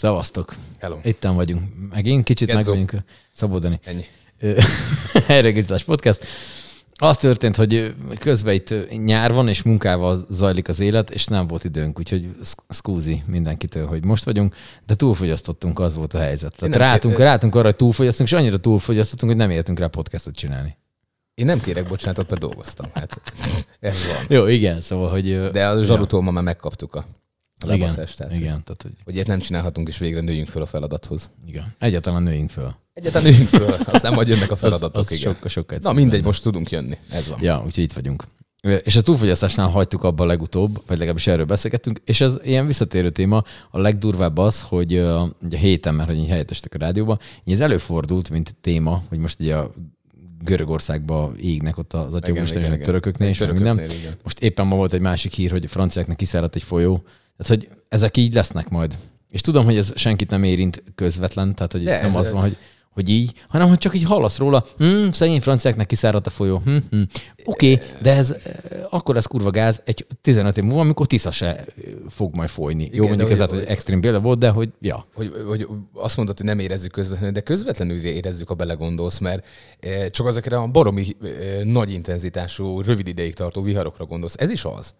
Szevasztok. Hello. Itten vagyunk. Megint kicsit meg Gedzo. vagyunk. Szabódani. Ennyi. Helyreigazítás podcast. Az történt, hogy közben itt nyár van, és munkával zajlik az élet, és nem volt időnk, úgyhogy sz- szkúzi mindenkitől, hogy most vagyunk, de túlfogyasztottunk, az volt a helyzet. Tehát nem rátunk, kér- rátunk arra, hogy túlfogyasztunk, és annyira túlfogyasztottunk, hogy nem értünk rá podcastot csinálni. Én nem kérek bocsánatot, mert dolgoztam. Hát ez van. Jó, igen, szóval, hogy... De a zsarutól ma már megkaptuk a lebaszást. Tehát, igen, tehát, hogy Hogy ilyet nem csinálhatunk, és végre nőjünk föl a feladathoz. igen. Egyáltalán nőjünk föl. Egyáltalán nőjünk föl, aztán majd jönnek a Az, feladatok. az igen. sokkal, sokkal Na mindegy, lenne. most tudunk jönni. Ez van. Ja, úgyhogy itt vagyunk. És a túlfogyasztásnál hagytuk abba legutóbb, vagy legalábbis erről beszélgettünk, és ez ilyen visszatérő téma. A legdurvább az, hogy ugye a héten, mert hogy így helyettestek a rádióban, így ez előfordult, mint téma, hogy most ugye a Görögországba égnek ott az atya Igen, úristen, és igen, a igen. törököknél, és meg minden. Törököknél, igen. Most éppen ma volt egy másik hír, hogy a franciáknak kiszáradt egy folyó. Tehát, hogy ezek így lesznek majd. És tudom, hogy ez senkit nem érint közvetlen, tehát hogy De nem az van, hogy hogy így, hanem hogy csak így hallasz róla, hm, szegény franciáknak kiszáradt a folyó. Hm, hm. Oké, okay, de ez eh, akkor ez kurva gáz egy 15 év múlva, amikor Tisza se eh, fog majd folyni. Jó, Igen, mondjuk de ez hogy- hogy extrém példa volt, de hogy ja. hogy, hogy azt mondod, hogy nem érezzük közvetlenül, de közvetlenül érezzük, ha belegondolsz, mert eh, csak azokra a baromi nagy intenzitású, rövid ideig tartó viharokra gondolsz. Ez is az.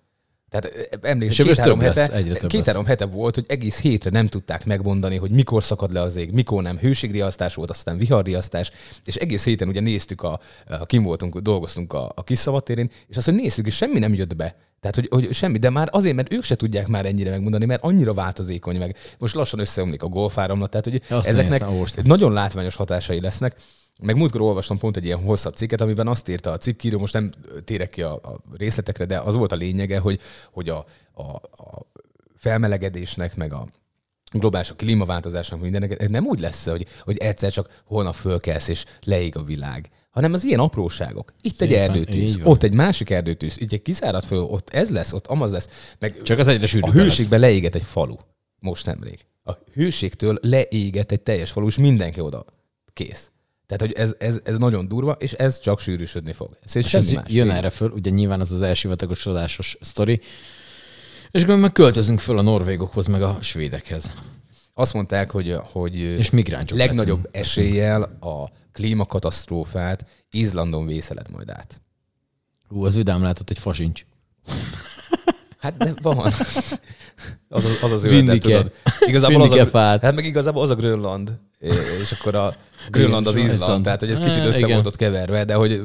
Tehát emlékszem, két-három hete, több két-három hete volt, hogy egész hétre nem tudták megmondani, hogy mikor szakad le az ég, mikor nem. Hőségriasztás volt, aztán viharriasztás, és egész héten ugye néztük, a, a kim voltunk, dolgoztunk a, a kis szabadtérén, és azt, hogy néztük, és semmi nem jött be. Tehát, hogy, hogy semmi, de már azért, mert ők se tudják már ennyire megmondani, mert annyira változékony meg. Most lassan összeomlik a golfáramlat, tehát, hogy Azt ezeknek néztem, nagyon látványos hatásai lesznek. Meg múltkor olvastam pont egy ilyen hosszabb cikket, amiben azt írta a cikkíró, most nem térek ki a, a részletekre, de az volt a lényege, hogy, hogy a, a, a felmelegedésnek, meg a globális a klímaváltozásnak mindennek, ez nem úgy lesz, hogy, hogy egyszer csak holnap fölkelsz és leég a világ, hanem az ilyen apróságok. Itt egy Szépen, erdőtűz, így van. ott egy másik erdőtűz, itt egy kiszárad föl, ott ez lesz, ott amaz lesz. Meg Csak az egyre a hőségbe leégett egy falu. Most nemrég. A hőségtől leégett egy teljes falu, és mindenki oda kész. Tehát, hogy ez, ez, ez nagyon durva, és ez csak sűrűsödni fog. Ez És ez más. jön erre föl, ugye nyilván az az elsivatagosodásos sztori, és akkor meg költözünk föl a norvégokhoz, meg a svédekhez. Azt mondták, hogy, hogy És migránsok legnagyobb leszünk. eséllyel a klímakatasztrófát Izlandon vészeled majd át. Hú, az vidám látott egy fasincs. Hát de van. Az az, az, az kell. tudod. Igazából az a, fát. hát meg igazából az a Grönland, és akkor a Grönland az Izland, tehát hogy ez Á, kicsit össze volt ott keverve, de hogy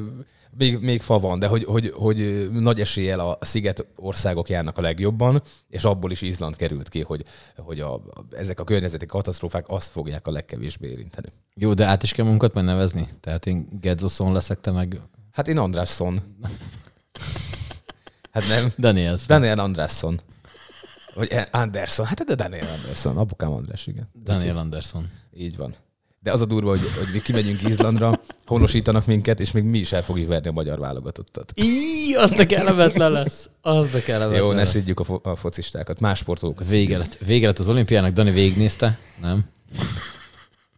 még, még fa van, de hogy, hogy, hogy nagy eséllyel a sziget országok járnak a legjobban, és abból is Izland került ki, hogy, hogy a, a, ezek a környezeti katasztrófák azt fogják a legkevésbé érinteni. Jó, de át is kell magunkat majd nevezni. Tehát én Gedzoson leszek, te meg Hát én Andrásson. Hát nem. Daniels. Daniel Andrásson. Vagy Anderson. Hát de Daniel Anderson. Apukám András, igen. Daniel Anderson. Így van. De az a durva, hogy, hogy mi kimegyünk Izlandra, honosítanak minket, és még mi is el fogjuk verni a magyar válogatottat. Í, az de kellemetlen lesz. Az de kellemetlen Jó, ne lesz. szidjuk a, fo- a focistákat, más sportolókat. Vége lett. Vége lett az olimpiának, Dani végignézte, nem?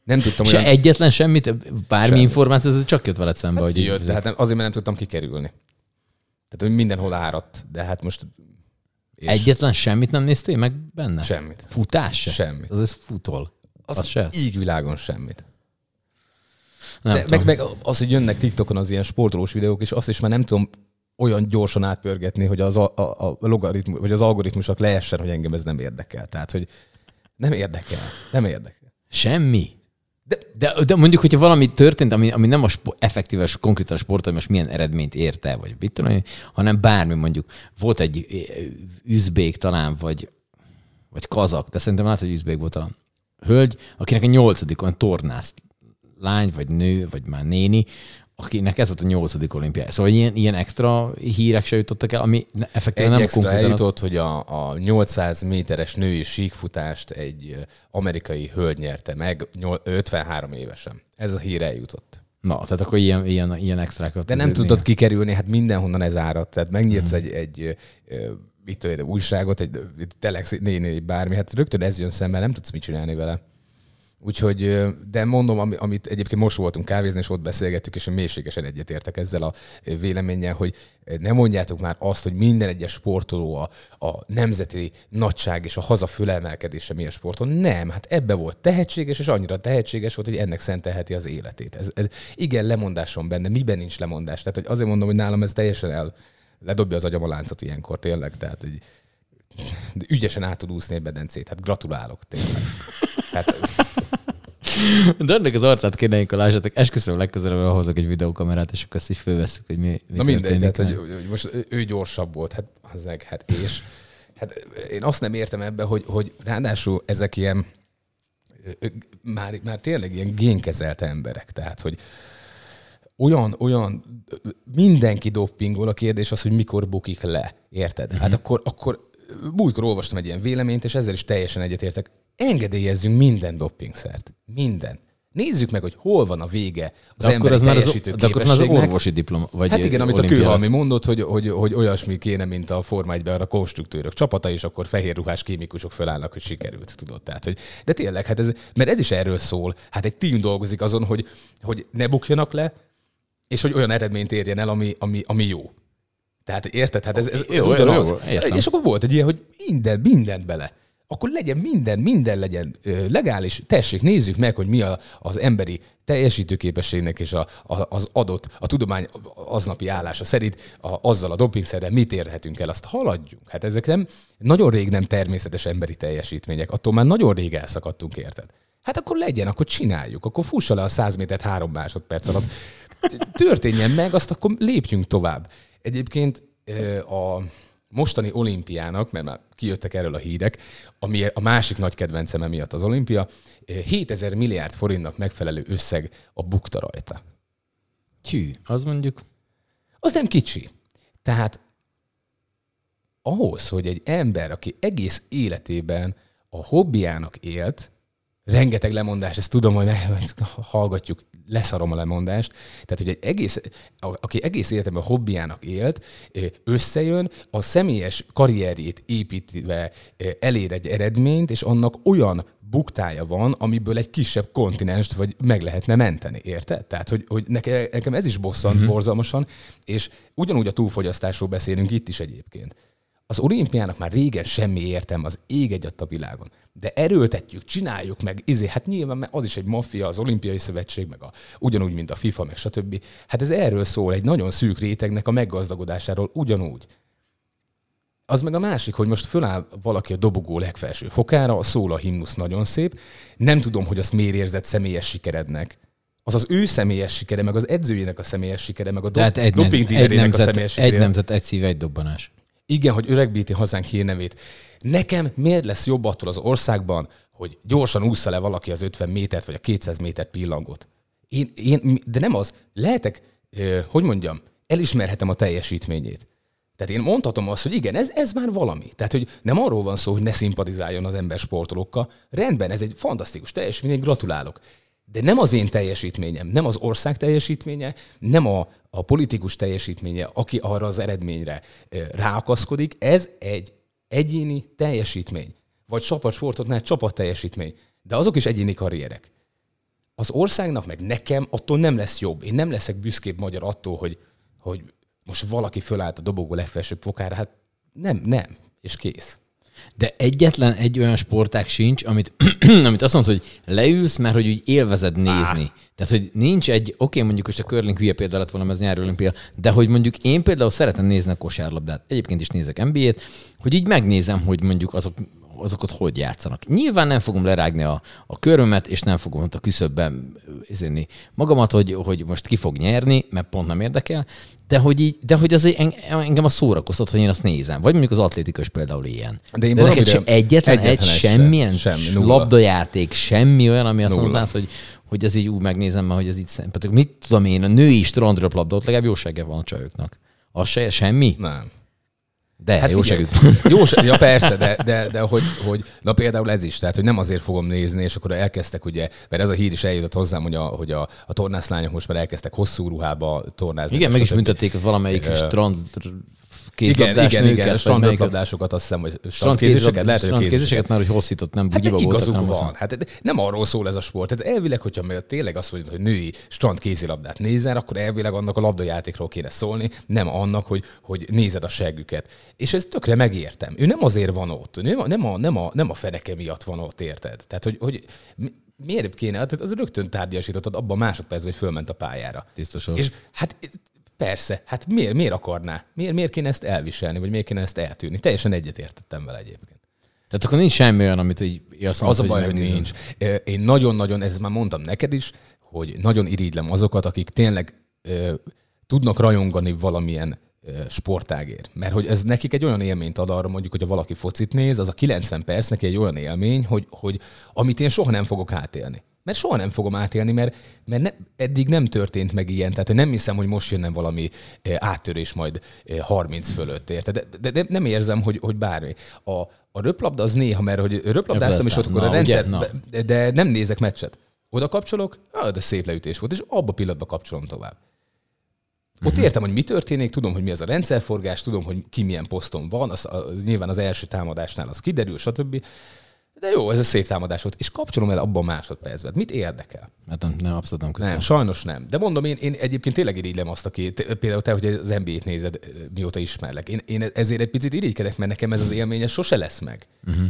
Nem tudtam, Se olyan... egyetlen semmit, bármi Semmit. információ, ez csak jött veled szembe, hogy hogy jött, de hát nem, azért, mert nem tudtam kikerülni. Tehát, hogy mindenhol áradt, de hát most... És Egyetlen semmit nem néztél meg benne? Semmit. Futás se? Semmit. Az ez futol. Az, az se? Íg világon semmit. Nem De, tudom. meg, meg az, hogy jönnek TikTokon az ilyen sportolós videók, és azt is már nem tudom olyan gyorsan átpörgetni, hogy az, a, a, a logaritmus, vagy az algoritmusok leessen, hogy engem ez nem érdekel. Tehát, hogy nem érdekel. Nem érdekel. Semmi. De- De, de, mondjuk, hogyha valami történt, ami, ami nem a spo- effektíves, konkrétan a sport, hogy most milyen eredményt ért el, vagy mit tudom hanem bármi mondjuk. Volt egy üzbék talán, vagy, vagy kazak, de szerintem lehet, hogy üzbék volt talán. Hölgy, akinek a nyolcadikon tornázt lány, vagy nő, vagy már néni, akinek ez volt a nyolcadik olimpiája. Szóval ilyen, ilyen extra hírek se jutottak el, ami effektíven Egy nem extra konkrétan az, eljutott, hogy a, a 800 méteres női síkfutást egy amerikai hölgy nyerte meg nyol- 53 évesen. Ez a hír eljutott. Na, tehát akkor ilyen, ilyen, ilyen extrákat. De nem tudod kikerülni, hát mindenhonnan ez áradt. Tehát megnyitsz Mhm. egy, egy mit tudom, én, újságot, egy egy telex, néni, bármi, hát rögtön ez jön szembe, nem tudsz mit csinálni vele. Úgyhogy, de mondom, amit egyébként most voltunk kávézni, és ott beszélgettük, és mélységesen egyetértek ezzel a véleménnyel, hogy nem mondjátok már azt, hogy minden egyes sportoló a, a nemzeti nagyság és a haza fölemelkedése milyen sporton. Nem, hát ebbe volt tehetséges, és annyira tehetséges volt, hogy ennek szentelheti az életét. Ez, ez igen, lemondásom benne, miben nincs lemondás. Tehát hogy azért mondom, hogy nálam ez teljesen el, ledobja az agyam a láncot ilyenkor tényleg. Tehát, hogy ügyesen át tud úszni egy bedencét. Hát gratulálok tényleg. Hát, de ennek az arcát kéne, amikor lássatok, esküszöm legközelebb hozok egy videókamerát, és akkor azt így fölveszünk, hogy mi, mi Na mindegy, hát, hogy, hogy, most ő gyorsabb volt, hát, hozzák, hát és hát én azt nem értem ebbe, hogy, hogy ráadásul ezek ilyen már, már tényleg ilyen génkezelt emberek, tehát, hogy olyan, olyan, mindenki doppingol, a kérdés az, hogy mikor bukik le, érted? Uh-huh. Hát akkor, akkor múltkor olvastam egy ilyen véleményt, és ezzel is teljesen egyetértek engedélyezzünk minden doppingszert. Minden. Nézzük meg, hogy hol van a vége az de emberi az már az, De akkor az orvosi diploma. Vagy hát igen, amit a Kőhalmi mondott, hogy, hogy, hogy olyasmi kéne, mint a Forma 1 a konstruktőrök csapata, és akkor fehér ruhás kémikusok fölállnak, hogy sikerült, tudod. Tehát, hogy, de tényleg, hát ez, mert ez is erről szól. Hát egy tím dolgozik azon, hogy, hogy ne bukjanak le, és hogy olyan eredményt érjen el, ami, ami, ami jó. Tehát érted? Hát ez, ez, ez jó, ugyanaz. Jó, jó, és akkor volt egy ilyen, hogy minden, mindent bele akkor legyen minden, minden legyen legális. Tessék, nézzük meg, hogy mi a, az emberi teljesítőképességnek és a, a, az adott, a tudomány aznapi állása szerint a, azzal a dopingszerrel mit érhetünk el, azt haladjunk. Hát ezek nem, nagyon rég nem természetes emberi teljesítmények, attól már nagyon rég elszakadtunk, érted? Hát akkor legyen, akkor csináljuk, akkor fussa le a 100 métert három másodperc alatt. Történjen meg, azt akkor lépjünk tovább. Egyébként a mostani olimpiának, mert már kijöttek erről a hírek, ami a másik nagy kedvencem miatt az olimpia, 7000 milliárd forintnak megfelelő összeg a bukta rajta. Hű, az mondjuk... Az nem kicsi. Tehát ahhoz, hogy egy ember, aki egész életében a hobbiának élt, rengeteg lemondás, ezt tudom, hogy hallgatjuk, leszarom a lemondást. Tehát, hogy egy egész, aki egész életemben hobbiának élt, összejön, a személyes karrierjét építve elér egy eredményt, és annak olyan buktája van, amiből egy kisebb kontinenst vagy meg lehetne menteni, érted? Tehát, hogy, hogy nekem ez is bosszant uh-huh. borzalmasan, és ugyanúgy a túlfogyasztásról beszélünk itt is egyébként. Az olimpiának már régen semmi értelme az ég egy a világon. De erőltetjük, csináljuk meg, izé, hát nyilván az is egy maffia, az olimpiai szövetség, meg a, ugyanúgy, mint a FIFA, meg stb. Hát ez erről szól, egy nagyon szűk rétegnek a meggazdagodásáról ugyanúgy. Az meg a másik, hogy most föláll valaki a dobogó legfelső fokára, szól a himnusz nagyon szép, nem tudom, hogy azt miért érzett személyes sikerednek. Az az ő személyes sikere, meg az edzőjének a személyes sikere, meg a do- egy, nem, egy nemzet, a személyes sikere. Egy nemzet, egy szív, egy dobbanás igen, hogy öregbíti hazánk hírnevét. Nekem miért lesz jobb attól az országban, hogy gyorsan ússza le valaki az 50 métert, vagy a 200 méter pillangot? Én, én, de nem az. Lehetek, hogy mondjam, elismerhetem a teljesítményét. Tehát én mondhatom azt, hogy igen, ez, ez már valami. Tehát, hogy nem arról van szó, hogy ne szimpatizáljon az ember sportolókkal. Rendben, ez egy fantasztikus teljesítmény, gratulálok. De nem az én teljesítményem, nem az ország teljesítménye, nem a, a politikus teljesítménye, aki arra az eredményre ráakaszkodik, ez egy egyéni teljesítmény. Vagy csapatsportoknál csapat teljesítmény. De azok is egyéni karrierek. Az országnak, meg nekem attól nem lesz jobb. Én nem leszek büszkébb magyar attól, hogy, hogy most valaki fölállt a dobogó legfelsőbb fokára. Hát nem, nem. És kész. De egyetlen egy olyan sportág sincs, amit, amit azt mondod, hogy leülsz, mert hogy úgy élvezed nézni. Ah. Tehát, hogy nincs egy, oké, okay, mondjuk most a curling hülye példa lett volna, ez nyári olimpia, de hogy mondjuk én például szeretem nézni a kosárlabdát, egyébként is nézek NBA-t, hogy így megnézem, hogy mondjuk azok azokat hogy játszanak. Nyilván nem fogom lerágni a, a körömet, és nem fogom ott a küszöbben izéni magamat, hogy, hogy most ki fog nyerni, mert pont nem érdekel, de hogy, így, de hogy azért engem a szórakoztat, hogy én azt nézem. Vagy mondjuk az atlétikus például ilyen. De, én de neked sem egyetlen, egyetlen egy, semmilyen sem, semmi, labdajáték, semmi olyan, ami azt mondtad, hogy, hogy ez így úgy megnézem, mert hogy ez így szempont. Mit tudom én, a női strandröplabda, ott legalább jó van a csajoknak. Az se, semmi? Nem. De, hát jó segít. Jó, ja persze, de, de, de hogy, hogy, na például ez is, tehát hogy nem azért fogom nézni, és akkor elkezdtek ugye, mert ez a hír is eljutott hozzám, hogy a, hogy a, a tornászlányok most már elkezdtek hosszú ruhába tornázni. Igen, meg is büntették valamelyik uh, strand kézlabdás igen, igen, igen, strandlabdásokat azt hiszem, hogy strandkézéseket, lehet, hogy strandkézéseket már, hogy hosszított, nem Hát bugyiba voltak, igazuk hanem van. Hát nem arról szól ez a sport. Ez elvileg, hogyha még tényleg azt mondod, hogy női strand kézilabdát nézel, akkor elvileg annak a labdajátékról kéne szólni, nem annak, hogy, hogy nézed a seggüket. És ez tökre megértem. Ő nem azért van ott, ő nem a, nem a, nem a, nem a feneke miatt van ott, érted? Tehát, hogy, hogy mi- miért kéne, hát az rögtön tárgyasítottad abban a másodpercben, hogy fölment a pályára. Sor. És hát persze, hát miért, miért akarná? Miért, miért kéne ezt elviselni, vagy miért kéne ezt eltűrni? Teljesen egyetértettem vele egyébként. Tehát akkor nincs semmi olyan, amit így azt Az a baj, hogy megnézem. nincs. Én nagyon-nagyon, ezt már mondtam neked is, hogy nagyon irigylem azokat, akik tényleg ö, tudnak rajongani valamilyen ö, sportágért. Mert hogy ez nekik egy olyan élményt ad arra, mondjuk, hogyha valaki focit néz, az a 90 perc neki egy olyan élmény, hogy, hogy amit én soha nem fogok átélni. Mert soha nem fogom átélni, mert, mert ne, eddig nem történt meg ilyen. Tehát nem hiszem, hogy most jönne valami eh, áttörés majd eh, 30 fölött, érted? De, de, de nem érzem, hogy, hogy bármi. A, a röplabda az néha, mert hogy röplabdáztam, és ott akkor a rendszer, ugye? De, de nem nézek meccset. Oda kapcsolok, ah, de szép leütés volt, és abba a pillanatban kapcsolom tovább. Ott uh-huh. értem, hogy mi történik, tudom, hogy mi az a rendszerforgás, tudom, hogy ki milyen poszton van, az, az nyilván az első támadásnál az kiderül, stb. De jó, ez a szép támadás volt, és kapcsolom el abban a másodpercben. Mit érdekel? Hát nem, nem, abszolút nem kötő. Nem, sajnos nem. De mondom, én, én egyébként tényleg irigylem azt, aki, például te, hogy az NBA-t nézed, mióta ismerlek. Én, én ezért egy picit irigykedek, mert nekem ez az élmény ez sose lesz meg. Uh-huh.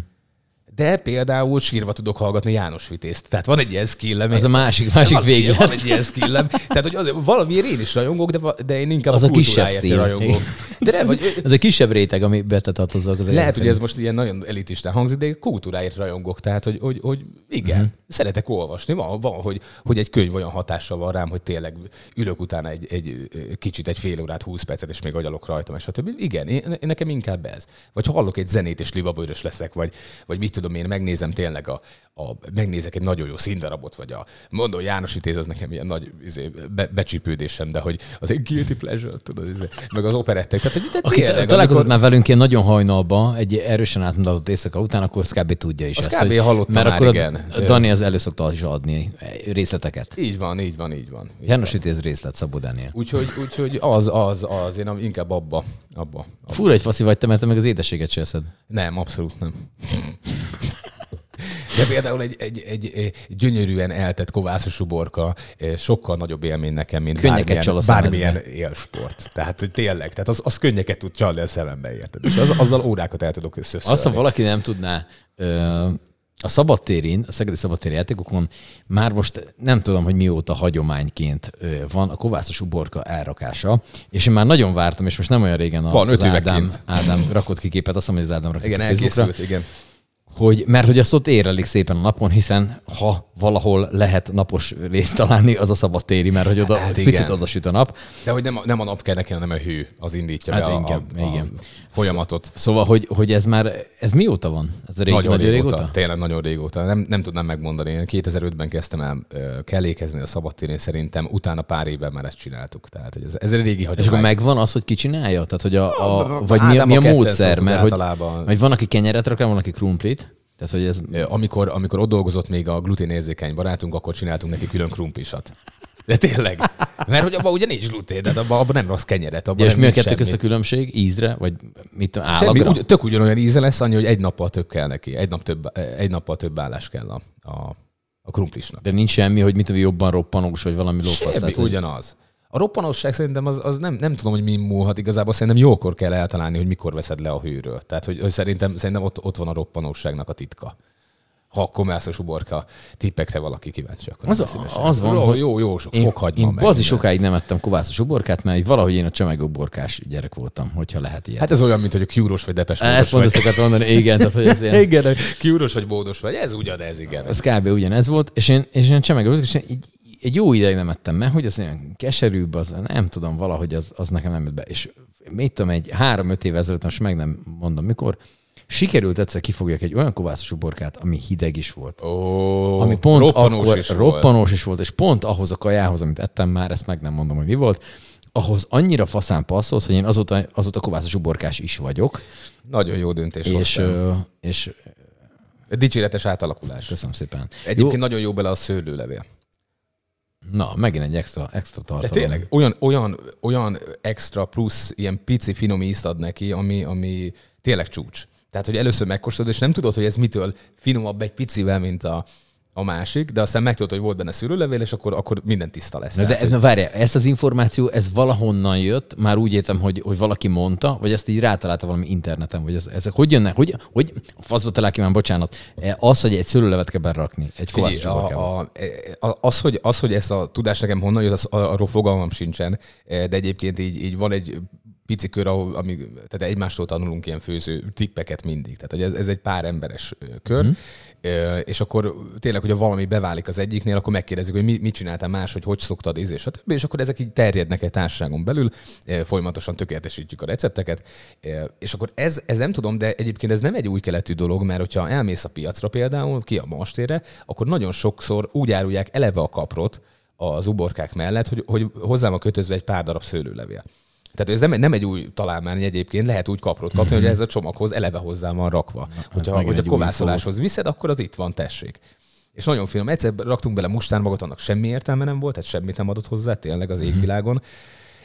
De például sírva tudok hallgatni János Vitézt. Tehát van egy ilyen skillem. Ez a másik, másik véglet. Van egy ilyen skillem. Tehát, hogy az, valamiért én is rajongok, de, de én inkább Az a a kisebb stíl. rajongok. De nem, vagy, Ez egy kisebb réteg, ami betetartozok. Az lehet, egészet. hogy ez most ilyen nagyon elitisten hangzik, de én kultúráért rajongok. Tehát, hogy, hogy, hogy igen, Mhm. uh-huh. szeretek olvasni. Van, van hogy, hogy egy könyv olyan hatással van rám, hogy tényleg ülök utána egy, egy kicsit, egy fél órát, húsz percet, és még agyalok rajtam, és stb. Igen, én, én nekem inkább ez. Vagy ha hallok egy zenét, és libabőrös leszek, vagy, vagy mit tudom én, megnézem tényleg a, a, megnézek egy nagyon jó színdarabot, vagy a, mondom, János Vitéz az nekem ilyen nagy izé, be, becsípődésem, de hogy az egy guilty pleasure, tudod, izé, meg az operettek. Tehát, hogy de Aki tényleg, találkozott amikor- már velünk ilyen nagyon hajnalba, egy erősen átmutatott éjszaka után, akkor azt kb. tudja is Azt ezt. kb. hallottam mert már, akkor igen. A Dani az elő szokta is adni részleteket. Így van, így van, így van. Így János Vitéz részlet Szabó Dániel. Úgyhogy, úgyhogy az, az, az, én inkább abba, abba. abba. Fura, egy faszi vagy te, mert te meg az édességet se eszed. Nem, abszolút nem. De például egy, egy, egy, egy gyönyörűen eltett kovászos uborka eh, sokkal nagyobb élmény nekem, mint Könnyeket bármilyen, bármilyen élsport. Tehát, hogy tényleg, tehát az, az könnyeket tud csalni a szemembe, érted? És az, azzal órákat el tudok összeszörni. Azt, ha valaki nem tudná, ö, a szabadtérén, a szegedi szabadtéri játékokon már most nem tudom, hogy mióta hagyományként van a kovászos uborka elrakása, és én már nagyon vártam, és most nem olyan régen a, Van, az Ádám. Ádám rakott ki képet, azt hiszem, hogy az Ádám rakott Igen, ki Facebookra, elkészült, igen. Hogy, mert hogy azt ott érelik szépen a napon, hiszen ha valahol lehet napos részt találni, az a szabadtéri, mert hogy oda Hát hát igen. picit oda süt a nap. De hogy nem a, nem a nap kell neki, hanem a hő, az indítja Hát be a, igen, a, a igen. folyamatot. Szóval, hogy, hogy ez már, ez mióta van? Ez a régi, Nagyon, nagyon régóta, régóta? Tényleg nagyon régóta. Nem, nem tudnám megmondani. Én 2005-ben kezdtem el kellékezni a szabadtérén, szerintem utána pár évben már ezt csináltuk. Tehát, hogy ez, ez egy régi hagyomány. És akkor megvan az, hogy ki csinálja? Tehát, hogy a, a, A- vagy mi, a- mi a a módszer? Mert hogy, hogy van, aki kenyeret rak rá, van, aki krumplit. Tehát, hogy ez... Amikor, amikor ott dolgozott még a gluténérzékeny barátunk, akkor csináltunk neki külön krumplisat. De tényleg. Mert hogy abban ugye nincs glutén, de abban, abban nem rossz kenyeret. Abban Ja, és mi a kettő közt a semmi. különbség? Ízre? Vagy mit tudom, Semmi, állagra? ugy, tök ugyanolyan íze lesz, annyi, hogy egy nappal több kell neki. Egy, nap több, egy nappal több állás kell a, a, a krumplisnak. De nincs semmi, hogy mit jobban roppanós, vagy valami lófasz. Semmi, Tehát, hogy- ugyanaz. A roppanosság szerintem az, az nem, nem tudom, hogy mi múlhat igazából, szerintem jókor kell eltalálni, hogy mikor veszed le a hőről. Tehát, hogy hogy szerintem, szerintem ott, ott van a roppanosságnak a titka. Ha a komászos uborka tippekre valaki kíváncsi, akkor Az- szívesen. az van, hogy jó, jó, sok Én, én meg minden. sokáig nem ettem kovászos uborkát, mert valahogy én a csemegőborkás gyerek voltam, hogyha lehet ilyen. Hát ez olyan, mint hogy a kiúros vagy depes ezt vagy. ezt akartam mondani, igen, tehát hogy ez ilyen, Igen, kiúros vagy bódos vagy, ez ugyan, ez igen. ez kb. ugyanez volt, és én, és én csemegőborkás, és én így, egy jó ideig nem ettem meg, hogy az olyan keserűbb, az nem tudom, valahogy az, az nekem nem jött be. És mit tudom, egy három-öt év ezelőtt, most meg nem mondom mikor, sikerült egyszer kifogjak egy olyan kovászos uborkát, ami hideg is volt. Ó, ami pont roppanós akkor is volt. roppanós is volt, és pont ahhoz a kajához, amit ettem már, ezt meg nem mondom, hogy mi volt, ahhoz annyira faszán passzolt, hogy én azóta, azóta kovászos uborkás is vagyok, Nagyon jó döntés és, ö, és Dicséretes átalakulás. köszönöm szépen. Egyébként nagyon jó bele a szőlőlevél. Na, megint egy extra, extra De tartalom. tényleg, olyan, olyan, olyan extra plusz, ilyen pici finom ízt ad neki, ami, ami tényleg csúcs. Tehát, hogy először megkóstolod, és nem tudod, hogy ez mitől finomabb egy picivel, mint a, a másik, de aztán megtudod, hogy volt benne szőlőlevél, és akkor, akkor minden tiszta lesz. Na, de ez, na, várjál, ezt az információ, ez valahonnan jött, már úgy értem, hogy, hogy valaki mondta, vagy ezt így rátalálta valami interneten, vagy ez, ezek hogy jönnek, hogy, hogy faszba talál ki már, bocsánat, E, az, hogy egy szőlőlevet kell berakni, egy kovász Figyelj, a, a, a, az, hogy, az, hogy ezt a tudást nekem honnan jött, az, arról fogalmam sincsen, de egyébként így, így van egy pici kör, ahol, ami, tehát egymástól tanulunk ilyen főző tippeket mindig. Tehát hogy ez, ez egy pár emberes kör, mm. és akkor tényleg, hogyha valami beválik az egyiknél, akkor megkérdezzük, hogy mi, mit csináltál más, hogy hogy szoktad ízni, és, stb. és akkor ezek így terjednek egy társaságon belül, folyamatosan tökéletesítjük a recepteket, és akkor ez, ez nem tudom, de egyébként ez nem egy új keletű dolog, mert hogyha elmész a piacra például, ki a mastére, akkor nagyon sokszor úgy árulják eleve a kaprot, az uborkák mellett, hogy, hogy hozzám a kötözve egy pár darab szőlőlevél. Tehát ez nem, nem egy új találmány egyébként, lehet úgy kaprot kapni, mm-hmm. hogy ez a csomaghoz eleve hozzá van rakva. Na, Hogyha hogy a kovászoláshoz viszed, akkor az itt van, tessék. És nagyon finom. Egyszer raktunk bele mustármagot, annak semmi értelme nem volt, tehát semmit nem adott hozzá, tényleg az égvilágon.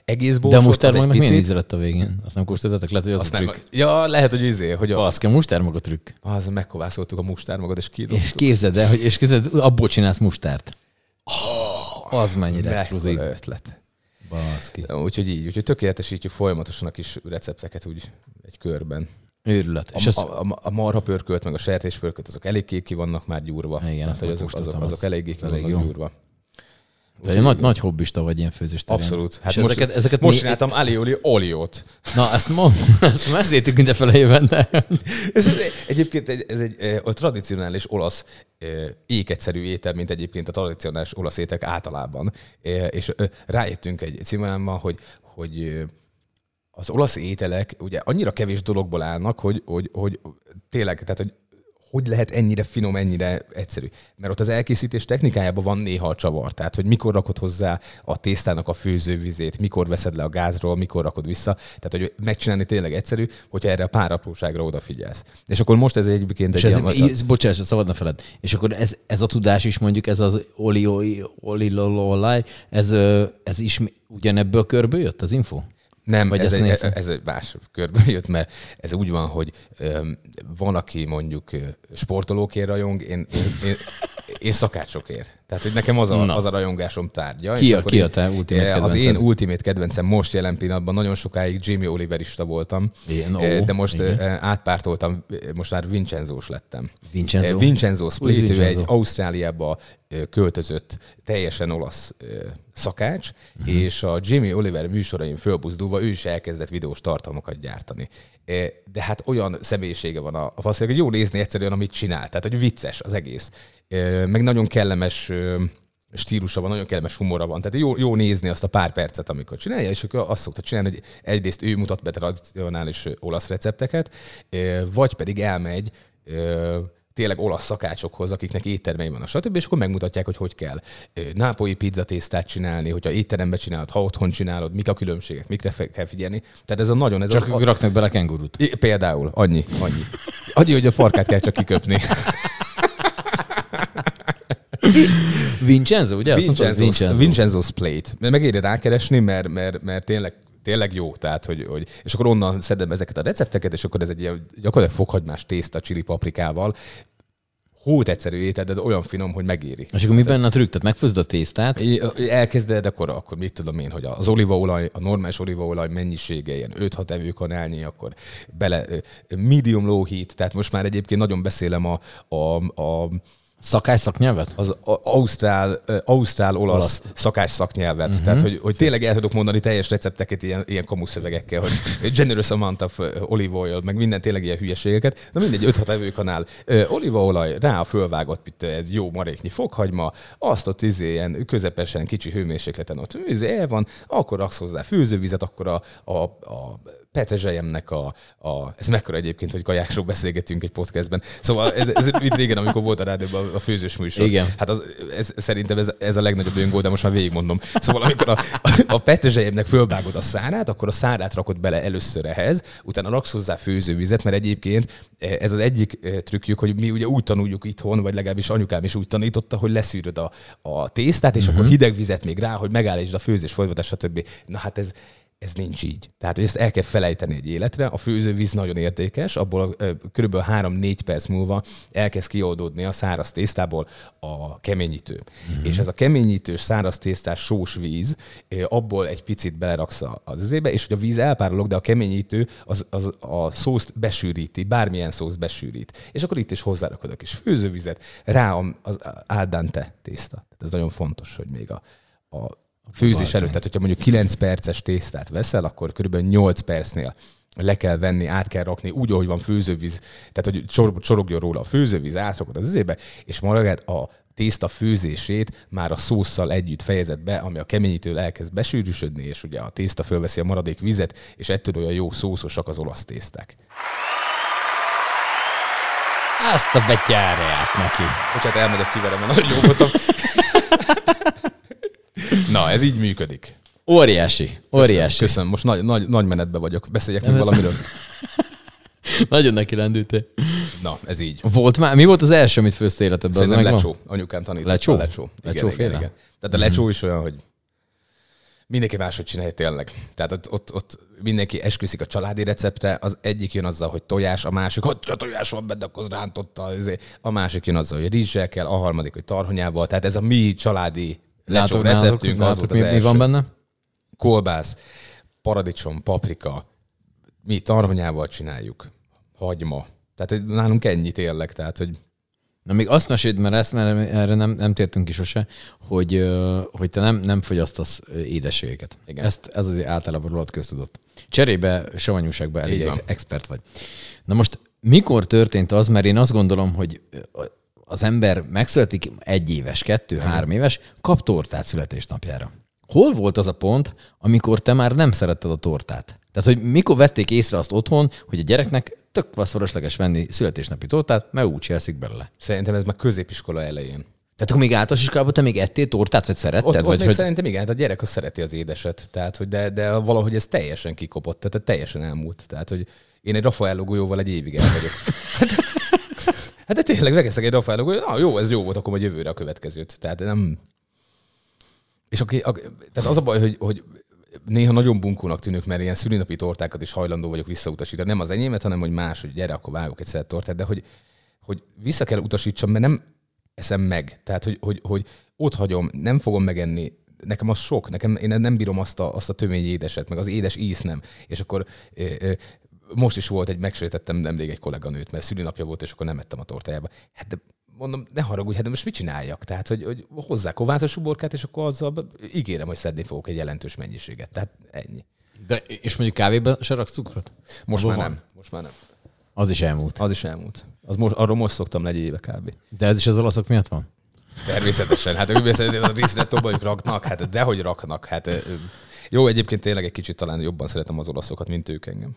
Egész De a borsot, az egy mustármagnak milyen picit. íze lett a végén? Azt nem kóstoltatok? Lehet, hogy az Azt a nem, trükk. ja, lehet, hogy izé, hogy a, Baszke, mustármaga trükk. az megkovászoltuk a mustármagot, és És kidobtuk. képzeld el, hogy és képzeld, abból csinálsz mustárt. Oh, az mennyire exkluzív. Ötlet. Baszki. Úgyhogy így, úgyhogy tökéletesítjük folyamatosan a kis recepteket úgy egy körben. Őrület. A, És az, a, a, a marha pörkölt, meg a sertéspörkölt, azok eléggé ki vannak már gyúrva. Igen, azt hogy azok, azok, azok az eléggé ki elég vannak jó. gyúrva. Te egy nagy, nagy hobbista vagy ilyen főzés terén. Abszolút. Hát És most, ezeket, ezeket most mi- csináltam alioli oliót. Na, ezt mond, ezt már szétük mindenféle évente. Ez egy, egyébként egy, ez egy eh, a tradicionális olasz eh, ékegyszerű étel, mint egyébként a tradicionális olasz ételek általában. Eh, És rájöttünk egy címámmal, hogy, hogy az olasz ételek ugye annyira kevés dologból állnak, hogy, hogy, hogy tényleg, tehát hogy hogy lehet ennyire finom, ennyire egyszerű? Mert ott az elkészítés technikájában van néha a csavar. Tehát, hogy mikor rakod hozzá a tésztának a főzővizét, mikor veszed le a gázról, mikor rakod vissza. Tehát, hogy megcsinálni tényleg egyszerű, hogyha erre a pár apróságra odafigyelsz. És akkor most ez egyébként És egy ez, ilyen... ez, bocsáss, szabad ne feled. És akkor ez, ez a tudás is mondjuk, ez az oli, oli, oli, olaj, ez, ö, ez is ugyanebből a körből jött az info? Nem, Vagy ez egy, ez egy más körből jött, mert ez úgy van, hogy öm, van, aki mondjuk ö, sportolókért rajong, én, én, én, én szakácsokért. Tehát, hogy nekem az a, Na. az a rajongásom tárgya. Ki és a- ki a te ultimate eh, Az kedvenced? én ultimate kedvencem most jelen pillanatban, nagyon sokáig Jamie Oliverista voltam, ó, eh, de most igen. eh, átpártoltam, most már Vincenzós lettem. Vincenzo? Vincenzo Split, is ő Vincenzo? egy Ausztráliába költözött teljesen olasz szakács, uh-huh. és a Jimmy Oliver műsorain fölbuzdulva ő is elkezdett videós tartalmakat gyártani. De hát olyan személyisége van a, a hogy jó nézni egyszerűen, amit csinál. Tehát, hogy vicces az egész. Meg nagyon kellemes stílusa van, nagyon kellemes humora van. Tehát jó, jó nézni azt a pár percet, amikor csinálja, és akkor azt szokta csinálni, hogy egyrészt ő mutat be tradicionális olasz recepteket, vagy pedig elmegy tényleg olasz szakácsokhoz, akiknek éttermei van, stb. És akkor megmutatják, hogy hogy kell nápolyi pizzatésztát csinálni, hogyha étteremben csinálod, ha otthon csinálod, mik a különbségek, mikre fe- kell figyelni. Tehát ez a nagyon... Ez Csak a, raknak bele kengurut. Például, annyi, annyi. Annyi, hogy a farkát kell csak kiköpni. Vincenzo, ugye? Vincenzo's, Vincenzo. Vincenzo's Plate. Megéri rákeresni, mert, mert, mert tényleg, tényleg jó. Tehát, hogy, hogy, és akkor onnan szedem ezeket a recepteket, és akkor ez egy ilyen gyakorlatilag fokhagymás tészta csili paprikával. Hót egyszerű étel, de olyan finom, hogy megéri. És akkor mi benne a trükk? Tehát megfőzd a tésztát, Elkezded, akkor, akkor mit tudom én, hogy az olívaolaj, a normális olívaolaj mennyisége ilyen 5-6 evőkanálnyi, akkor bele medium low heat, tehát most már egyébként nagyon beszélem a, a, a szakás szaknyelvet? az ausztrál, ausztrál olasz, Olasz. szakás szaknyelvet. Uh-huh. Tehát, hogy, hogy tényleg el tudok mondani teljes recepteket ilyen, ilyen kamuszövegekkel, hogy generous amount of olive oil, meg minden tényleg ilyen hülyeségeket. Na mindegy, 5-6 evőkanál. Olívaolaj, rá a fölvágott itt egy jó maréknyi fokhagyma, azt ott izé, ilyen közepesen kicsi hőmérsékleten ott izé el van, akkor raksz hozzá főzővizet, akkor a, a, a Petrezselyemnek a, a, ez mekkora egyébként, hogy kajákról beszélgetünk egy podcastben. Szóval ez, ez itt régen, amikor volt a rádióban a főzős műsor. Igen. Hát az, ez, szerintem ez, ez a legnagyobb öngól, de most már végigmondom. Szóval amikor a, a Petrezselyemnek fölvágod a szárát, akkor a szárát rakod bele először ehhez, utána raksz hozzá főzővizet, mert egyébként ez az egyik trükkjük, hogy mi ugye úgy tanuljuk itthon, vagy legalábbis anyukám is úgy tanította, hogy leszűröd a, a tésztát, és uh-huh. akkor hideg vizet még rá, hogy megállítsd a főzés folytatás, stb. Na hát ez, ez nincs így. Tehát, hogy ezt el kell felejteni egy életre. A főzővíz nagyon értékes, abból kb. 3-4 perc múlva elkezd kioldódni a száraz tésztából a keményítő. Mm-hmm. És ez a keményítős, száraz tésztás sós víz, abból egy picit beleraksz az izébe, és hogy a víz elpárolog, de a keményítő az, az a szószt besűríti, bármilyen szószt besűrít. És akkor itt is hozzárakod a kis főzővizet, rá az al dente tészta. Tehát ez nagyon fontos, hogy még a, a főzés előtt. Tehát, hogyha mondjuk 9 perces tésztát veszel, akkor kb. 8 percnél le kell venni, át kell rakni, úgy, ahogy van főzővíz, tehát hogy csor, csorogjon róla a főzővíz, átrakod az izébe, és magát a tészta főzését már a szószal együtt fejezett be, ami a keményítől elkezd besűrűsödni, és ugye a tészta fölveszi a maradék vizet, és ettől olyan jó szószosak az olasz tészták. Azt a betyárját neki. Bocsánat, elmegyek kiverem, mert nagyon jó voltam. Na, ez így működik. Óriási, óriási. Köszönöm, köszönöm. most nagy, nagy, nagy menetben vagyok. Beszéljek még valamiről. Nagyon neki lendültél. Na, ez így. Volt már, mi volt az első, amit főztél életedben? Szerintem lecsó. Anyukám tanított. Lecsó? Lecsó. Igen, lecsó igen, igen. Tehát a lecsó is olyan, hogy mindenki máshogy csinálja tényleg. Tehát ott, ott, ott mindenki esküszik a családi receptre, az egyik jön azzal, hogy tojás, a másik, hogy a tojás van benne, akkor rántotta, a másik jön azzal, hogy rizssel kell, a harmadik, hogy tarhonyával. Tehát ez a mi családi lecsó receptünk, az volt az mi, első. mi van benne? Kolbász, paradicsom, paprika, mi tarhonyával csináljuk, hagyma. Tehát nálunk ennyi tényleg, tehát hogy Na még azt meséld, mert ezt mert erre nem, nem tértünk ki sose, hogy, hogy te nem, nem fogyasztasz édességeket. Igen. Ezt, ez az általában rólad köztudott. Cserébe savanyúságban elég expert vagy. Na most mikor történt az, mert én azt gondolom, hogy az ember megszületik egy éves, kettő, Igen. három éves, kap tortát születésnapjára. Hol volt az a pont, amikor te már nem szeretted a tortát? Tehát, hogy mikor vették észre azt otthon, hogy a gyereknek tök vasszorosleges venni születésnapi tortát, mert úgy elszik belőle. Szerintem ez már középiskola elején. Tehát akkor még általános iskolában te még ettél tortát, vagy szeretted? Ott, ott vagy még hogy... szerintem igen, hát a gyerek az szereti az édeset, tehát, hogy de, de valahogy ez teljesen kikopott, tehát teljesen elmúlt. Tehát, hogy én egy Raffaello golyóval egy évig el vagyok. Hát de tényleg megeszek egy Rafael, hogy ah, jó, ez jó volt, akkor majd jövőre a következőt. Tehát nem... És aki, a, tehát az a baj, hogy, hogy néha nagyon bunkónak tűnök, mert ilyen szülinapi tortákat is hajlandó vagyok visszautasítani. Nem az enyémet, hanem hogy más, hogy gyere, akkor vágok egy szeret tortát, de hogy, hogy vissza kell utasítsam, mert nem eszem meg. Tehát, hogy, hogy, hogy ott hagyom, nem fogom megenni, nekem az sok, nekem én nem bírom azt a, azt a tömény édeset, meg az édes íz nem. És akkor most is volt egy, megsértettem nemrég egy kolléganőt, mert szülinapja volt, és akkor nem ettem a tortájába. Hát de mondom, ne haragudj, hát de most mit csináljak? Tehát, hogy, hogy hozzá kovászos uborkát, és akkor azzal ígérem, hogy szedni fogok egy jelentős mennyiséget. Tehát ennyi. De, és mondjuk kávéba se raksz cukrot? Most már nem. Most már nem. Az is elmúlt. Az is elmúlt. Az most, arról most szoktam egy éve kb. De ez is az olaszok miatt van? Természetesen. Hát ők a részlettóban ők raknak, hát dehogy raknak. Hát, jó, egyébként tényleg egy kicsit talán jobban szeretem az olaszokat, mint ők engem.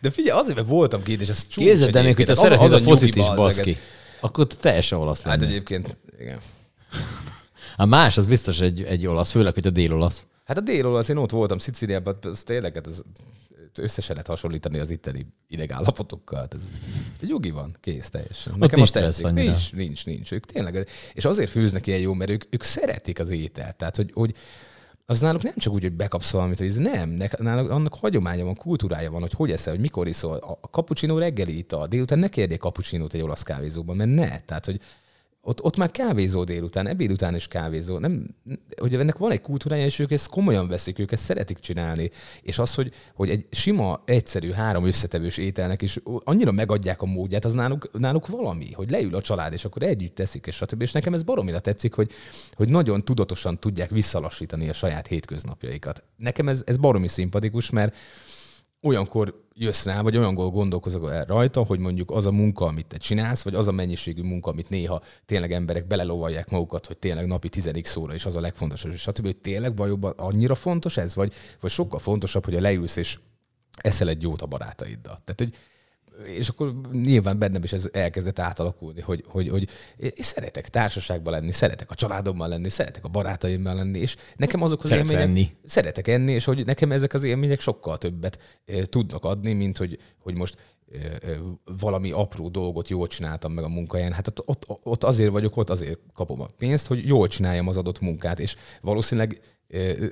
De figyelj, azért, mert voltam két, és ez csúcs Képzeld, de még, hogyha szeretnéd a focit is, baszki, akkor teljesen olasz lenne. Hát egyébként, igen. A más, az biztos egy, egy olasz, főleg, hogy a dél-olasz. Hát a dél-olasz, én ott voltam Szicíliában, az tényleg, hát ez összesen lehet hasonlítani az itteni idegállapotokkal. Hát ez jogi van, kész teljesen. Nekem nincs tetszik. Nincs, nincs, nincs. Ők tényleg, és azért főznek ilyen jó, mert ők, ők szeretik az ételt. Tehát, hogy, hogy az náluk nem csak úgy, hogy bekapsz valamit, hogy ez nem, náluk annak hagyománya van, kultúrája van, hogy hogy eszel, hogy mikor iszol. A cappuccino reggeli ital, délután ne kérjék cappuccinót egy olasz kávézóban, mert ne. Tehát, hogy ott, ott már kávézó délután, ebéd után is kávézó. Nem, hogy ennek van egy kultúrája, és ők ezt komolyan veszik, ők ezt szeretik csinálni. És az, hogy, hogy egy sima, egyszerű, három összetevős ételnek is annyira megadják a módját, az náluk, náluk valami, hogy leül a család, és akkor együtt teszik, és stb. És nekem ez baromira tetszik, hogy, hogy nagyon tudatosan tudják visszalassítani a saját hétköznapjaikat. Nekem ez, ez baromi szimpatikus, mert olyankor jössz rá, vagy olyan gondolkozol el rajta, hogy mondjuk az a munka, amit te csinálsz, vagy az a mennyiségű munka, amit néha tényleg emberek belelovalják magukat, hogy tényleg napi tizedik szóra, és az a legfontosabb, és stb. hogy tényleg valóban annyira fontos ez, vagy, vagy sokkal fontosabb, hogy a leülsz és eszel egy jót a barátaiddal. Tehát, hogy és akkor nyilván bennem is ez elkezdett átalakulni, hogy, hogy, hogy én szeretek társaságban lenni, szeretek a családommal lenni, szeretek a barátaimmal lenni, és nekem azok az Szeretsz élmények... enni. Szeretek enni, és hogy nekem ezek az élmények sokkal többet tudnak adni, mint hogy, hogy most valami apró dolgot jól csináltam meg a munkahelyen. Hát ott, ott, ott azért vagyok, ott azért kapom a pénzt, hogy jól csináljam az adott munkát, és valószínűleg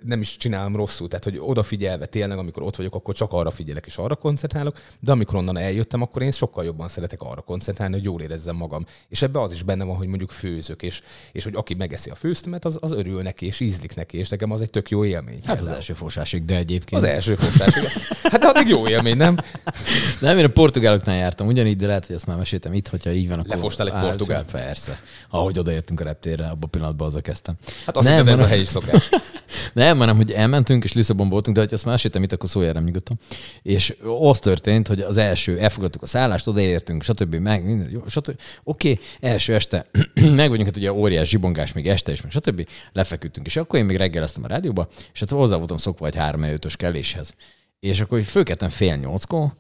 nem is csinálom rosszul. Tehát, hogy odafigyelve tényleg, amikor ott vagyok, akkor csak arra figyelek és arra koncentrálok, de amikor onnan eljöttem, akkor én sokkal jobban szeretek arra koncentrálni, hogy jól érezzem magam. És ebbe az is benne van, hogy mondjuk főzök, és, és hogy aki megeszi a főztemet, az, az örül neki, és ízlik neki, és nekem az egy tök jó élmény. Hát az első fosásig, de egyébként. Az első fosás. igen. Hát de addig jó élmény, nem? Nem, én a portugáloknál jártam ugyanígy, de lehet, hogy ezt már meséltem itt, hogyha így van, akkor... Lefostál egy Á, portugált? Persze. Ahogy odaértünk a reptérre, abban a pillanatban azzal kezdtem. Hát azt Nem, hiszem, ez a helyi szokás. Nem, hanem, hogy elmentünk, és Lisszabonban voltunk, de hogy ezt meséltem itt, akkor szóljál rám nyugodtan. És az történt, hogy az első, elfogadtuk a szállást, odaértünk, stb. Meg, minden, jó, stb. Oké, első este meg vagyunk, hát ugye óriás zsibongás még este is, meg stb. Lefeküdtünk, és akkor én még reggeleztem a rádióba, és hát hozzá voltam szokva egy 3 5 keléshez. És akkor hogy fölkeltem fél nyolckor,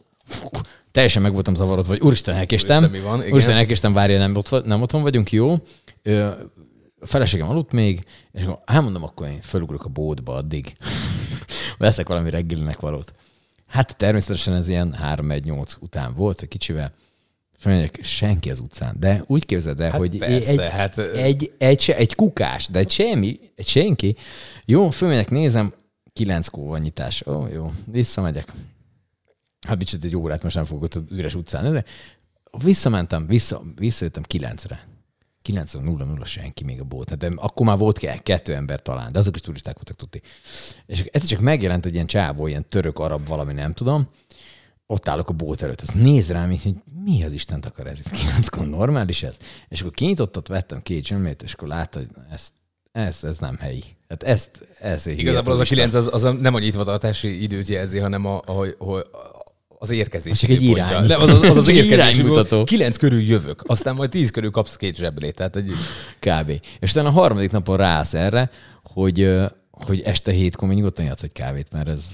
teljesen meg voltam zavarodva, vagy úristen, elkéstem. Úristen, van? Igen. Úristen, elkéstem, várja, nem, ott, nem otthon vagyunk, jó. Ö, a feleségem aludt még, és akkor elmondom, akkor én fölugrok a bódba addig. Veszek valami reggelinek valót. Hát természetesen ez ilyen 3-1-8 után volt, egy kicsivel. Fölmegyek, senki az utcán. De úgy képzeld el, Hát hogy persze, egy, hát, egy, egy, egy kukás, de egy semmi, egy senki. Jó, fölmegyek, nézem, kilenckor van nyitás. Ó, jó, visszamegyek. Hát micsit egy órát most nem fogok ott üres utcán, de visszamentem, vissza, visszajöttem kilencre. 9.00 senki még a bolt. Hát de akkor már volt ke- kettő ember talán, de azok is turisták voltak tudni. És egyszer csak megjelent egy ilyen csávó, ilyen török, arab, valami nem tudom, ott állok a bolt előtt, ez néz rám, így, hogy mi az Isten akar ez itt kilenckor, normális ez? És akkor kinyitottat, vettem két zsömlét, és akkor látta, hogy ez, ez, ez nem helyi. Hát ezt, ez Igazából az a kilenc az, az a, nem a nyitvatartási időt jelzi, hanem a, a, a, az érkezés. Az csak egy irány. Nem, az, az, az, az érkezés. iránymutató. Kilenc körül jövök, aztán majd tíz körül kapsz két zseblét. Tehát egy, Kb. És utána a harmadik napon rász erre, hogy, hogy este hétkor még nyugodtan játsz egy kávét, mert ez...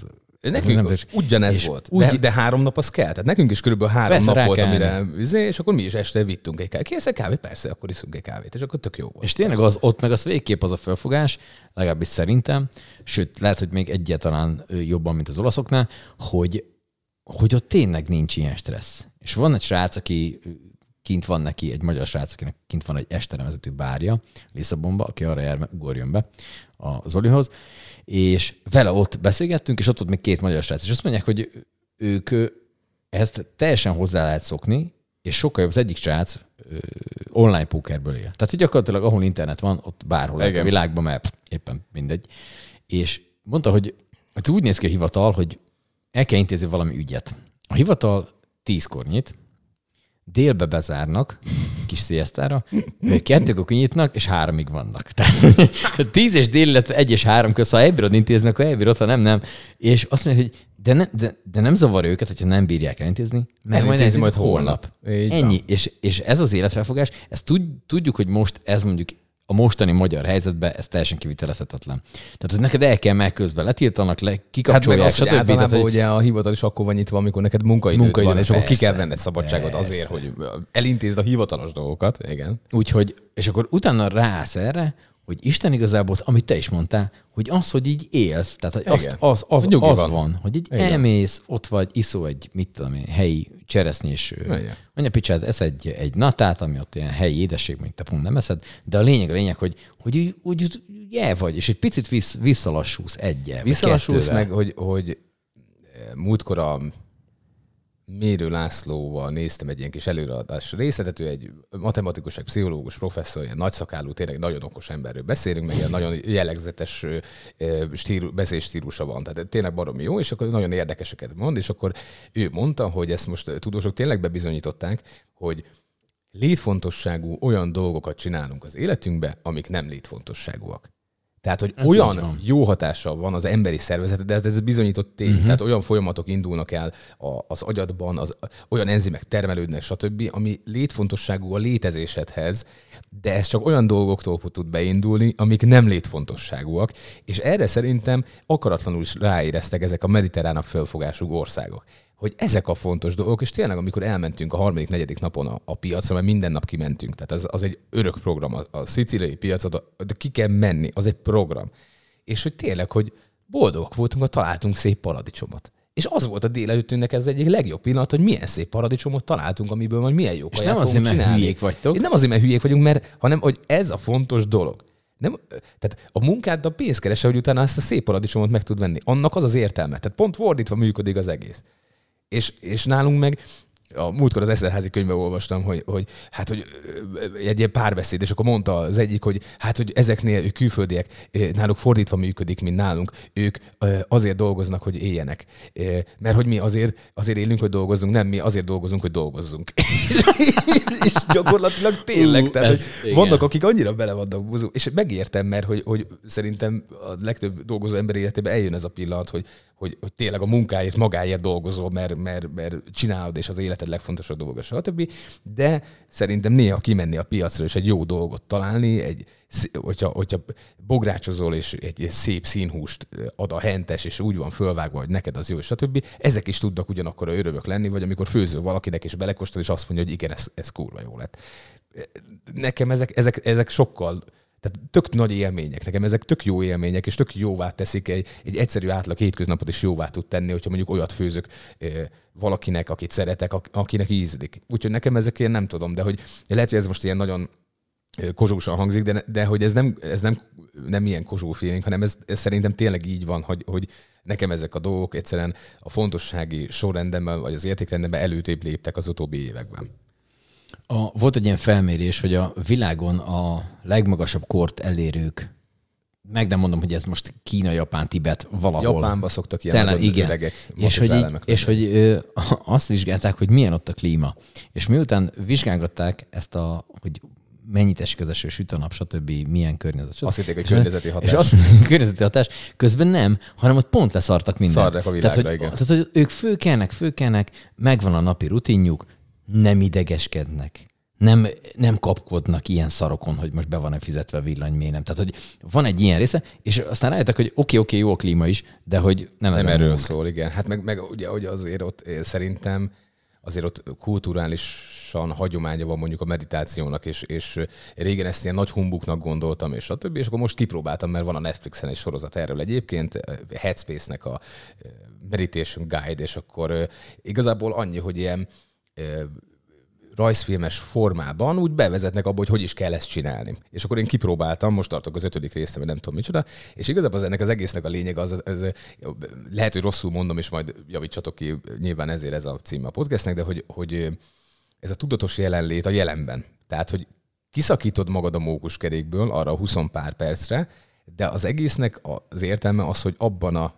Nekünk nem tesz- ugyanez és volt, úgy- de, de három nap az kell. Tehát nekünk is körülbelül három Persze, nap volt, kell amire izé, és akkor mi is este vittünk egy kávét. Kérsz egy kávét? Persze, akkor iszunk egy kávét. És akkor tök jó volt. És tényleg az, ott meg az végképp az a felfogás, legalábbis szerintem, sőt, lehet, hogy még egyáltalán jobban, mint az olaszoknál, hogy, hogy ott tényleg nincs ilyen stressz. És van egy srác, aki kint van neki, egy magyar srác, akinek kint van egy este nevezetű bárja Lisszabonba, aki arra jár, ugorjon be a Zolihoz, és vele ott beszélgettünk, és ott volt még két magyar srác, és azt mondják, hogy ők ezt teljesen hozzá lehet szokni, és sokkal jobb az egyik srác online pókerből él. Tehát, hogy gyakorlatilag ahol internet van, ott bárhol lehet a Igen. világban, mert éppen mindegy. És mondta, hogy hát úgy néz ki a hivatal, hogy el kell intézni valami ügyet. A hivatal tízkor nyit, délbe bezárnak, kis sziasztára, kettőkor kinyitnak, és háromig vannak. Tehát tíz és dél, illetve egy és három köz, ha elbírod intézni, akkor elbírod, ha nem, nem. És azt mondja, hogy de, ne, de, de nem zavar őket, hogyha nem bírják elintézni, mert majd majd holnap. holnap. Ennyi. És, és ez az életfelfogás, ezt tud, tudjuk, hogy most ez mondjuk a mostani magyar helyzetben ez teljesen kivitelezhetetlen. Tehát, hogy neked el kell meg közben letiltanak, le, Hát kikapcsolják, hogy stb. Tehát, hogy ugye a hivatal is akkor van nyitva, amikor neked munkaidőd, Munkaidő, van, és akkor ki persze. kell venned szabadságot Persze. azért, hogy elintézd a hivatalos dolgokat. Igen. Úgyhogy, és akkor utána rász erre, hogy Isten igazából, amit te is mondtál, hogy az, hogy így élsz, tehát hogy azt, az, az, Nyugi az van. van. hogy így Igen. elmész, ott vagy, iszó egy, mit tudom én, helyi cseresznyés, mondja picsáz, esz egy, egy natát, ami ott ilyen helyi édesség, mondjuk te pont nem eszed, de a lényeg, a lényeg, hogy, hogy úgy, úgy, el vagy, és egy picit vissz, visszalassulsz egyel. Visszalassulsz meg, hogy, hogy eh, múltkor a Mérő Lászlóval néztem egy ilyen kis előadás részletet, ő egy matematikus, egy pszichológus professzor, ilyen nagyszakálú, tényleg nagyon okos emberről beszélünk, meg ilyen nagyon jellegzetes stílu, beszélstílusa van, tehát tényleg baromi jó, és akkor nagyon érdekeseket mond, és akkor ő mondta, hogy ezt most tudósok tényleg bebizonyították, hogy létfontosságú olyan dolgokat csinálunk az életünkbe, amik nem létfontosságúak. Tehát, hogy Ez olyan jó hatása van az emberi szervezet, de hát ez bizonyított tény. Uh-huh. Tehát olyan folyamatok indulnak el a, az agyadban, az, olyan enzimek termelődnek, stb., ami létfontosságú a létezésedhez, de ez csak olyan dolgoktól tud beindulni, amik nem létfontosságúak, és erre szerintem akaratlanul is ráéreztek ezek a mediterránabb fölfogású országok hogy ezek a fontos dolgok, és tényleg, amikor elmentünk a harmadik, negyedik napon a, a piacra, mert minden nap kimentünk, tehát az, az egy örök program, a, a szicíliai piacot, de ki kell menni, az egy program. És hogy tényleg, hogy boldogok voltunk, hogy találtunk szép paradicsomot. És az volt a délelőttünknek ez egyik legjobb pillanat, hogy milyen szép paradicsomot találtunk, amiből majd milyen jó És nem azért, mert csinálni. hülyék vagytok. És nem azért, mert hülyék vagyunk, mert, hanem hogy ez a fontos dolog. Nem, tehát a munkád a pénzt keresse, hogy utána ezt a szép paradicsomot meg tud venni. Annak az az értelme. Tehát pont fordítva működik az egész. És, és nálunk meg a múltkor az Eszterházi könyvben olvastam, hogy, hogy hát, hogy egy ilyen párbeszéd, és akkor mondta az egyik, hogy hát, hogy ezeknél ők külföldiek, náluk fordítva működik, mint nálunk. Ők azért dolgoznak, hogy éljenek. Mert hogy mi azért, azért élünk, hogy dolgozzunk, nem mi azért dolgozunk, hogy dolgozzunk. és gyakorlatilag tényleg, Ú, tehát, ez- hogy igen. vannak, akik annyira bele vannak buzó, és megértem, mert hogy, hogy szerintem a legtöbb dolgozó ember életében eljön ez a pillanat, hogy, hogy, hogy tényleg a munkáért, magáért dolgozol, mert, mert, mert csinálod, és az életed legfontosabb dolga, stb. De szerintem néha kimenni a piacra, és egy jó dolgot találni, egy, hogyha, hogyha bográcsozol, és egy, egy szép színhúst ad a hentes, és úgy van fölvágva, hogy neked az jó, stb. Ezek is tudnak ugyanakkor a örömök lenni, vagy amikor főzöl valakinek, és belekóstol, és azt mondja, hogy igen, ez, ez kurva jó lett nekem ezek, ezek, ezek sokkal, tehát tök nagy élmények, nekem ezek tök jó élmények, és tök jóvá teszik, egy, egy egyszerű átlag hétköznapot is jóvá tud tenni, hogyha mondjuk olyat főzök valakinek, akit szeretek, ak- akinek ízlik. Úgyhogy nekem ezek ilyen nem tudom, de hogy lehet, hogy ez most ilyen nagyon kozsósan hangzik, de, de hogy ez nem, ez nem, nem ilyen kozsó feeling, hanem ez, ez szerintem tényleg így van, hogy, hogy nekem ezek a dolgok egyszerűen a fontossági sorrendemben, vagy az értékrendemben előtébb léptek az utóbbi években. A, volt egy ilyen felmérés, hogy a világon a legmagasabb kort elérők, meg nem mondom, hogy ez most Kína, Japán, Tibet, valahol. Japánba szoktak ilyen Tele, igen. öregek, és hogy, így, és hogy ö, azt vizsgálták, hogy milyen ott a klíma. És miután vizsgálgatták ezt a, hogy mennyit esik az eső, süt a nap, stb., milyen környezet. stb. Azt hitték, hogy környezeti hatás. És azt környezeti hatás. Közben nem, hanem ott pont leszartak minden. Szarnak a világra, tehát, hogy, igen. Tehát, hogy ők főkelnek, főkelnek, megvan a napi rutinjuk, nem idegeskednek. Nem, nem kapkodnak ilyen szarokon, hogy most be van-e fizetve a villany, miért nem. Tehát, hogy van egy ilyen része, és aztán rájöttek, hogy oké, oké, jó a klíma is, de hogy nem, Nem ez erről szól, igen. Hát meg, meg ugye, hogy azért ott eh, szerintem azért ott kulturálisan hagyománya van mondjuk a meditációnak, és, és régen ezt ilyen nagy humbuknak gondoltam, és a többi, és akkor most kipróbáltam, mert van a Netflixen egy sorozat erről egyébként, eh, Headspace-nek a eh, Meditation Guide, és akkor igazából annyi, hogy ilyen rajzfilmes formában úgy bevezetnek abba, hogy hogy is kell ezt csinálni. És akkor én kipróbáltam, most tartok az ötödik részre, vagy nem tudom micsoda, és igazából az ennek az egésznek a lényeg az, ez, lehet, hogy rosszul mondom, és majd javítsatok ki, nyilván ezért ez a címe a podcastnek, de hogy, hogy ez a tudatos jelenlét a jelenben. Tehát, hogy kiszakítod magad a mókuskerékből arra a 20 pár percre, de az egésznek az értelme az, hogy abban a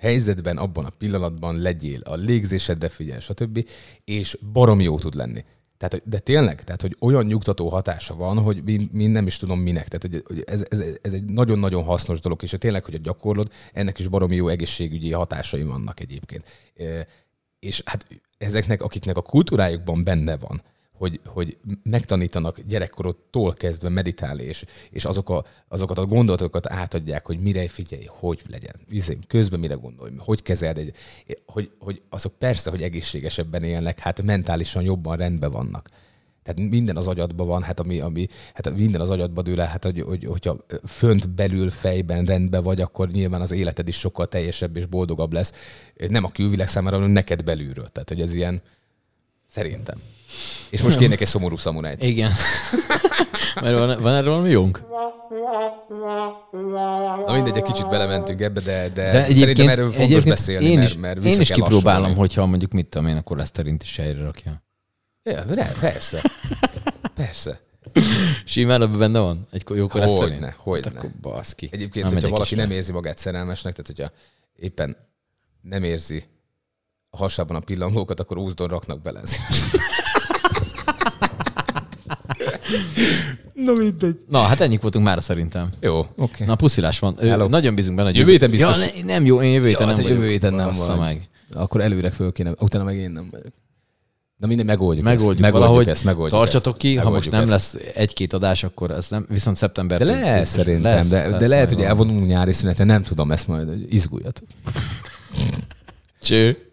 helyzetben, abban a pillanatban legyél, a légzésedre figyelj, stb. és barom jó tud lenni. Tehát, de tényleg, tehát, hogy olyan nyugtató hatása van, hogy mi, mi nem is tudom minek. Tehát, hogy, ez, ez, ez, egy nagyon-nagyon hasznos dolog, és tényleg, hogy a gyakorlod, ennek is baromi jó egészségügyi hatásai vannak egyébként. És hát ezeknek, akiknek a kultúrájukban benne van, hogy, hogy megtanítanak gyerekkorodtól kezdve meditálni, és, és azok a, azokat a gondolatokat átadják, hogy mire figyelj, hogy legyen, Izé, közben mire gondolj, hogy kezeld egy, hogy, hogy azok persze, hogy egészségesebben élnek, hát mentálisan jobban rendben vannak. Tehát minden az agyadban van, hát ami, ami hát minden az agyadba dől el, hát hogy, hogy, hogyha fönt belül fejben rendben vagy, akkor nyilván az életed is sokkal teljesebb és boldogabb lesz. Nem a külvilág számára, hanem neked belülről. Tehát, hogy ez ilyen, szerintem. És most kérnék egy szomorú szamurájt. Igen. Mert van, van erről valami jónk? Na mindegy, egy kicsit belementünk ebbe, de, de, De szerintem erről fontos egyébként beszélni, én mert, is, mert én vissza is kipróbálom, lassulni. hogyha mondjuk mit tudom én, akkor leszterint is helyre rakja. Ja, de persze. Persze. Simán abban benne van? Egy jó? Hogyne, hogyne. Hát akkor baszki. Egyébként, Na, hogyha valaki nem érzi magát szerelmesnek, tehát hogyha éppen nem érzi a hasában a pillangókat, akkor úzdon raknak bele. Na mindegy. Na, hát ennyik voltunk már szerintem. Jó, oké. Okay. Na, puszilás van. Hello. Nagyon bízunk benne, hogy Jövő héten biztos. Ja, ne, nem jó, én jövő héten Ja, nem hát jövő héten nem vagy. meg. Akkor előre föl kéne, utána meg én nem vagyok. Na minden megoldjuk, Megoldjuk, ezt. megoldjuk valahogy. ezt, megoldjuk Tartsatok ezt. ki, ha Megoldjuk most nem ezt. lesz egy-két adás, akkor ez nem, viszont De szeptembertől. lesz biztos szerintem, lesz, de, lesz de lehet, majd hogy elvonulunk nyári szünetre, nem tudom ezt majd, izguljatok. Cső.